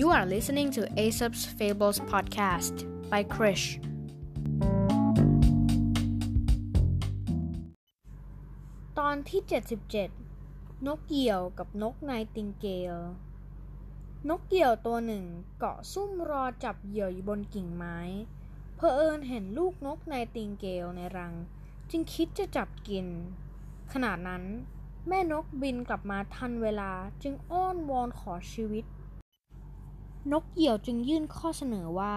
You are listening to Aesop's Fables podcast by Krish. ตอนที่ 77 นกเหยี่ยวกับนกไนติงเกล นกเหยี่ยวตัวหนึ่งเกาะซุ่มรอจับเหยี่ยวอยู่บนกิ่งไม้ เพอเอิญเห็นลูกนกไนติงเกลในรัง จึงคิดจะจับกิน ขณะนั้น แม่นกบินกลับมาทันเวลาจึงอ้อนวอนขอชีวิต นกเหี่ยวจึงยื่นข้อเสนอว่า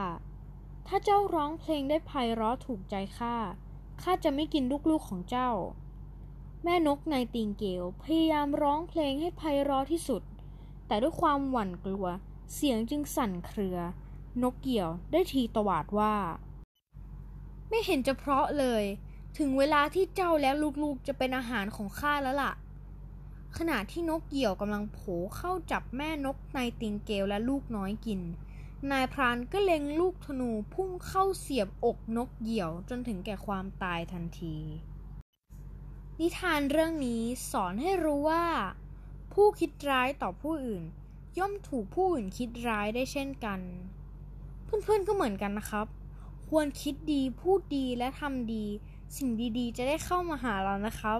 ถ้าเจ้าร้องเพลงได้ไพเราะถูกใจข้า ข้าจะไม่กินลูกๆของเจ้า แม่นกในติงเกลพยายามร้องเพลงให้ไพเราะที่สุด แต่ด้วยความหวั่นกลัว เสียงจึงสั่นเครือ นกเหี่ยวได้ทีตวาดว่า ไม่เห็นจะเพราะเลย ถึงเวลาที่เจ้าและลูกๆจะเป็นอาหารของข้าแล้วล่ะ ขณะที่นกเหยี่ยวกำลังโผเข้าจับแม่นกในติงเกลและลูกน้อยกิน นายพรานก็เล็งลูกธนูพุ่งเข้าเสียบอกนกเหยี่ยวจนถึงแก่ความตายทันที นิทานเรื่องนี้สอนให้รู้ว่า ผู้คิดร้ายต่อผู้อื่น ย่อมถูกผู้อื่นคิดร้ายได้เช่นกัน เพื่อนๆก็เหมือนกันนะครับ ควรคิดดีพูดดีและทำดี สิ่งดีๆ จะได้เข้ามาหาเรานะครับ